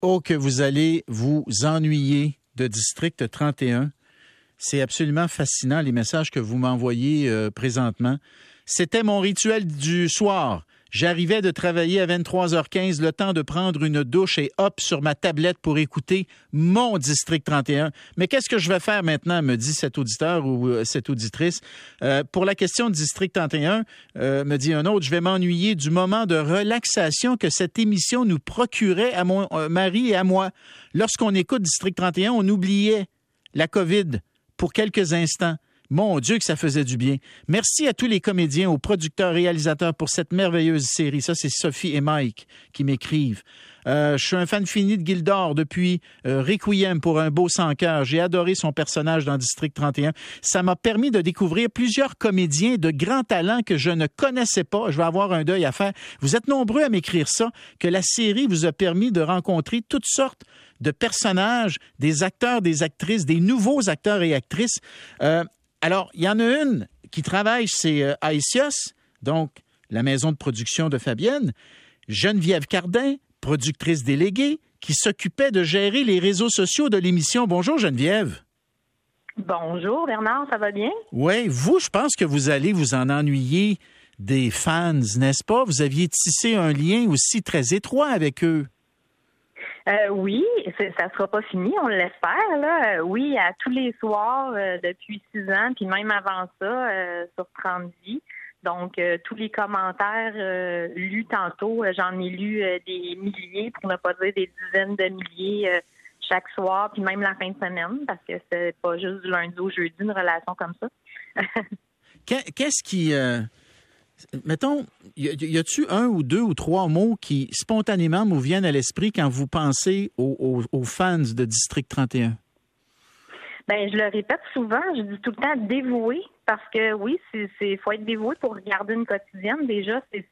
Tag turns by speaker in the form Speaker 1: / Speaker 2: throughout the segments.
Speaker 1: Oh, que vous allez vous ennuyer de District 31. C'est absolument fascinant les messages que vous m'envoyez euh, présentement. C'était mon rituel du soir. J'arrivais de travailler à 23h15, le temps de prendre une douche et hop sur ma tablette pour écouter mon District 31. Mais qu'est-ce que je vais faire maintenant, me dit cet auditeur ou euh, cette auditrice. Euh, pour la question de District 31, euh, me dit un autre, je vais m'ennuyer du moment de relaxation que cette émission nous procurait à mon mari et à moi. Lorsqu'on écoute District 31, on oubliait la COVID pour quelques instants. Mon Dieu, que ça faisait du bien. Merci à tous les comédiens, aux producteurs, réalisateurs pour cette merveilleuse série. Ça, c'est Sophie et Mike qui m'écrivent. Euh, je suis un fan fini de Gildor depuis euh, Requiem pour un beau sans cœur. J'ai adoré son personnage dans District 31. Ça m'a permis de découvrir plusieurs comédiens de grands talents que je ne connaissais pas. Je vais avoir un deuil à faire. Vous êtes nombreux à m'écrire ça, que la série vous a permis de rencontrer toutes sortes de personnages, des acteurs, des actrices, des nouveaux acteurs et actrices. Euh, alors, il y en a une qui travaille chez euh, Aesios, donc la maison de production de Fabienne, Geneviève Cardin, productrice déléguée, qui s'occupait de gérer les réseaux sociaux de l'émission. Bonjour Geneviève.
Speaker 2: Bonjour Bernard, ça va bien?
Speaker 1: Oui, vous, je pense que vous allez vous en ennuyer des fans, n'est-ce pas? Vous aviez tissé un lien aussi très étroit avec eux.
Speaker 2: Euh, oui, ça sera pas fini, on l'espère. Là. Euh, oui, à tous les soirs euh, depuis six ans, puis même avant ça, sur 30 vies. Donc, tous les commentaires lus tantôt, j'en ai lu des milliers, pour ne pas dire des dizaines de milliers chaque soir, puis même la fin de semaine, parce que c'est pas juste du lundi au jeudi une relation comme ça.
Speaker 1: Qu'est-ce qui Mettons, y a-tu un ou deux ou trois mots qui spontanément vous viennent à l'esprit quand vous pensez aux, fans de District 31?
Speaker 2: Ben, je le répète souvent, je dis tout le temps dévoué, parce que oui, c'est faut être dévoué pour regarder une quotidienne. Déjà, c'est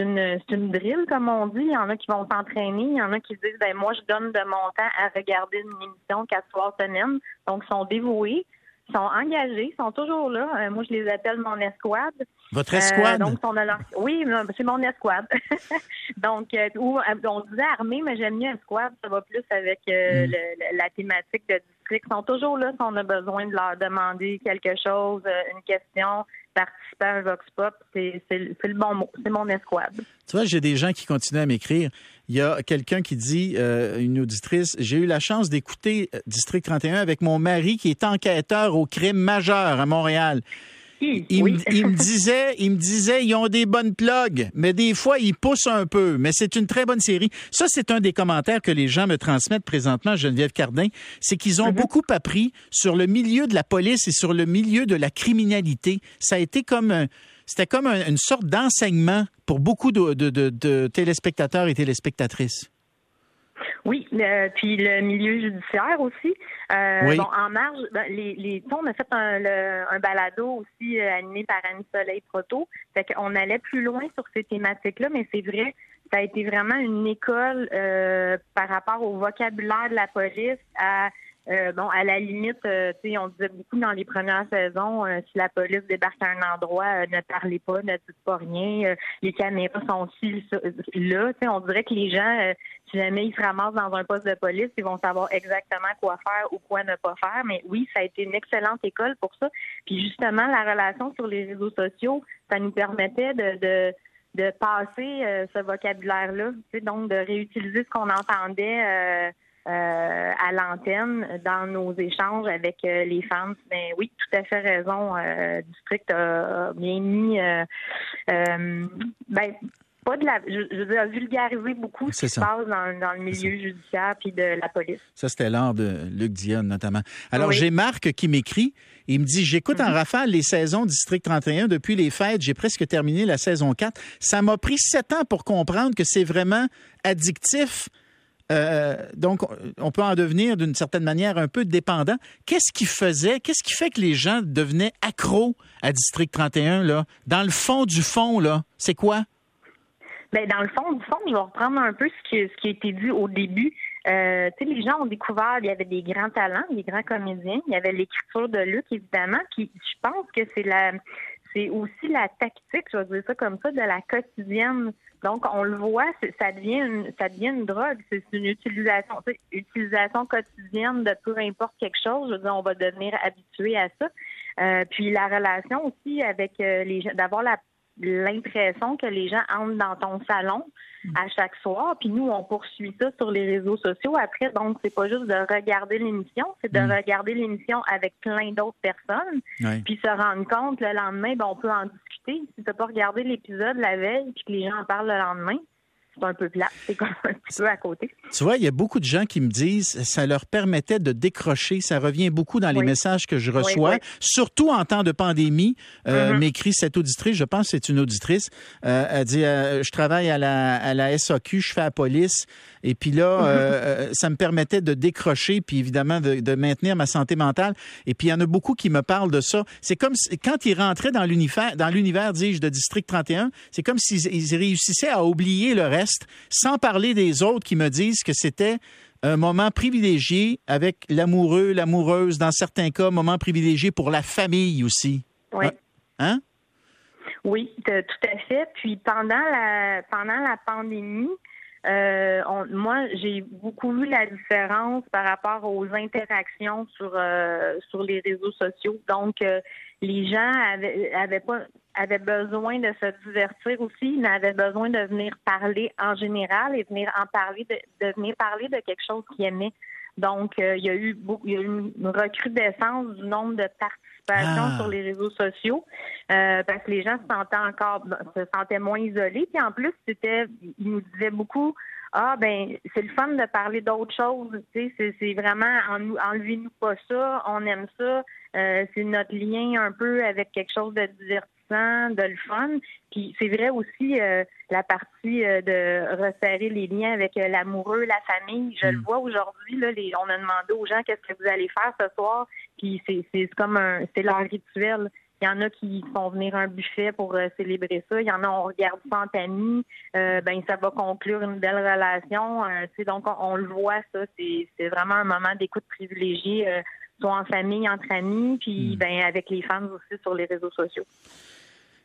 Speaker 2: une, une comme on dit. Il y en a qui vont s'entraîner, il y en a qui disent ben moi, je donne de mon temps à regarder une émission quatre soirs semaine. Donc, ils sont dévoués sont engagés, sont toujours là. Euh, moi, je les appelle mon escouade.
Speaker 1: Votre escouade?
Speaker 2: Euh, donc, on a Oui, c'est mon escouade. donc, euh, on disait armée, mais j'aime mieux escouade. Ça va plus avec mm. la thématique de district. Ils sont toujours là si on a besoin de leur demander quelque chose, une question, participer à un Vox Pop. C'est le bon mot. C'est mon escouade.
Speaker 1: Tu vois, j'ai des gens qui continuent à m'écrire. Il y a quelqu'un qui dit, euh, une auditrice, j'ai eu la chance d'écouter euh, District 31 avec mon mari qui est enquêteur au crime majeur à Montréal. Il, me disait, il me disait, ils ont des bonnes plugs, mais des fois ils poussent un peu. Mais c'est une très bonne série. Ça, c'est un des commentaires que les gens me transmettent présentement, Geneviève Cardin, c'est qu'ils ont mhm. beaucoup appris sur le milieu de la police et sur le milieu de la criminalité. Ça a été comme un, c'était comme une sorte d'enseignement pour beaucoup de, téléspectateurs et téléspectatrices.
Speaker 2: Oui, puis le milieu judiciaire aussi. Euh, bon, en marge, ben, les, les, on a fait un, balado aussi euh, animé par Annie Soleil Proto. Fait qu'on allait plus loin sur ces thématiques-là, mais c'est vrai, ça a été vraiment une école euh, par rapport au vocabulaire de la police, à euh, bon, à la limite, euh, on disait beaucoup dans les premières saisons, euh, si la police débarque à un endroit, ne parlez pas, ne dites pas rien, les caméras sont aussi là. On dirait que les gens, si jamais ils se ramassent dans un poste de police, ils vont savoir exactement quoi faire ou quoi ne pas faire. Mais oui, ça a été une excellente école pour ça. Puis justement, la relation sur les réseaux sociaux, ça nous permettait de, de de passer ce vocabulaire-là, donc de réutiliser ce qu'on entendait euh, à l'antenne dans nos échanges avec euh, les fans. Ben oui, tout à fait raison. Euh, District a bien mis ben, pas de la, je, veux dire, vulgariser beaucoup ce qui se passe dans, le milieu judiciaire puis de la police.
Speaker 1: Ça, c'était l'art de Luc Dionne, notamment. Alors, j'ai Marc qui m'écrit. Il me dit, j'écoute en mhm. rafale les saisons District 31 depuis les fêtes. J'ai presque terminé la saison 4. Ça m'a pris sept ans pour comprendre que c'est vraiment addictif euh, donc, on peut en devenir d'une certaine manière un peu dépendant. Qu'est-ce qui faisait, qu'est-ce qui fait que les gens devenaient accros à District 31, là? Dans le fond du fond, là, c'est quoi?
Speaker 2: Bien, dans le fond du fond, je vais reprendre un peu ce qui, a été dit au début. Euh, les gens ont découvert, il y avait des grands talents, des grands comédiens. Il y avait l'écriture de Luc, évidemment. Puis, je pense que c'est la c'est aussi la tactique, je vais dire ça comme ça, de la quotidienne. Donc, on le voit, ça devient une, ça devient une drogue. C'est une utilisation, utilisation quotidienne de peu importe quelque chose. Je veux dire, on va devenir habitué à ça. Euh, puis la relation aussi avec euh, les gens, d'avoir la l'impression que les gens entrent dans ton salon à chaque soir, puis nous, on poursuit ça sur les réseaux sociaux après. Donc, c'est pas juste de regarder l'émission, c'est de mm. regarder l'émission avec plein d'autres personnes, puis se rendre compte le lendemain, ben, on peut en discuter. Si tu n'as pas regardé l'épisode la veille, puis que les gens en parlent le lendemain, c'est un peu plat. C'est comme un petit peu à côté.
Speaker 1: Tu vois, il y a beaucoup de gens qui me disent ça leur permettait de décrocher. Ça revient beaucoup dans les messages que je reçois, surtout en temps de pandémie. Euh, mm-hmm. M'écrit cette auditrice, je pense que c'est une auditrice. Euh, elle dit euh, Je travaille à la, à la SAQ, je fais la police. Et puis là, mm-hmm. ça me permettait de décrocher, puis évidemment de, de, maintenir ma santé mentale. Et puis il y en a beaucoup qui me parlent de ça. C'est comme si, quand ils rentraient dans l'univers, dans l'univers, dis-je, de District 31, c'est comme s'ils réussissaient à oublier le reste sans parler des autres qui me disent que c'était un moment privilégié avec l'amoureux, l'amoureuse, dans certains cas, moment privilégié pour la famille aussi.
Speaker 2: Oui.
Speaker 1: Hein?
Speaker 2: Oui, tout à fait. Puis pendant la pendant la pandémie, euh, moi, j'ai beaucoup vu la différence par rapport aux interactions sur euh, sur les réseaux sociaux. Donc, euh, les gens avaient, avaient pas avaient besoin de se divertir aussi, ils avaient besoin de venir parler en général et venir en parler de, de venir parler de quelque chose qu'ils aimaient. Donc, il y a eu beaucoup, il y a eu une recrudescence du nombre de participations ah. sur les réseaux sociaux parce que les gens se sentaient encore se sentaient moins isolés. Puis en plus, c'était ils nous disaient beaucoup ah ben c'est le fun de parler d'autres choses, tu sais, c'est vraiment enlevez-nous pas ça, on aime ça, euh, c'est notre lien un peu avec quelque chose de divertissant, de le fun. Puis c'est vrai aussi euh, la partie euh, de resserrer les liens avec l'amoureux, la famille. Je le mm. vois aujourd'hui là, les, on a demandé aux gens qu'est-ce que vous allez faire ce soir, puis c'est c'est comme un c'est leur rituel. Il y en a qui font venir un buffet pour euh, célébrer ça. Il y en a, on regarde ça en famille. Euh, ben, ça va conclure une belle relation. Euh, donc, on, le voit, ça. C'est vraiment un moment d'écoute privilégié, soit en famille, entre amis, puis hmm. ben, avec les fans aussi sur les réseaux sociaux.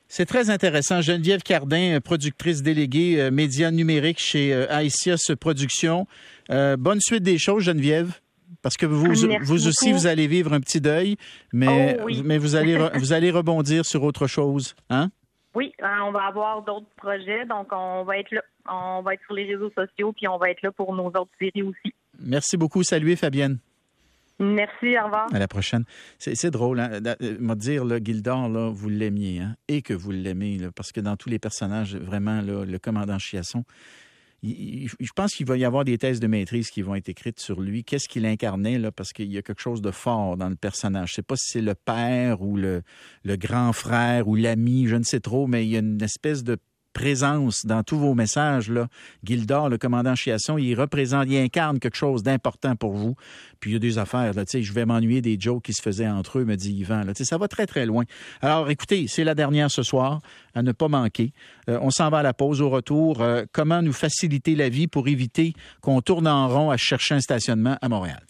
Speaker 1: C'est très intéressant. Geneviève Cardin, productrice déléguée médias numériques chez Aïsias Productions. bonne suite des choses, Geneviève. Parce que vous, vous aussi, vous allez vivre un petit deuil, mais,
Speaker 2: oh
Speaker 1: mais vous, allez vous allez rebondir sur autre chose, hein?
Speaker 2: Oui, euh, on va avoir d'autres projets, donc on va être là. On va être sur les réseaux sociaux, puis on va être là pour nos autres séries aussi.
Speaker 1: Merci beaucoup. Saluez, Fabienne.
Speaker 2: Merci, au.
Speaker 1: À la prochaine. C'est drôle, hein? me dire, là, Gildor, vous l'aimiez, hein? et que vous l'aimez, parce que dans tous les personnages, vraiment, le commandant Chiasson, je pense qu'il va y avoir des thèses de maîtrise qui vont être écrites sur lui. Qu'est-ce qu'il incarnait là Parce qu'il y a quelque chose de fort dans le personnage. Je sais pas si c'est le père ou le, le grand frère ou l'ami, je ne sais trop, mais il y a une espèce de présence dans tous vos messages. Là. Gildor, le commandant Chiasson, il représente, il incarne quelque chose d'important pour vous. Puis il y a des affaires, là, je vais m'ennuyer des jokes qui se faisaient entre eux, me dit Yvan. Là, ça va très, très loin. Alors, écoutez, c'est la dernière ce soir, à ne pas manquer. Euh, on s'en va à la pause. Au retour, euh, comment nous faciliter la vie pour éviter qu'on tourne en rond à chercher un stationnement à Montréal?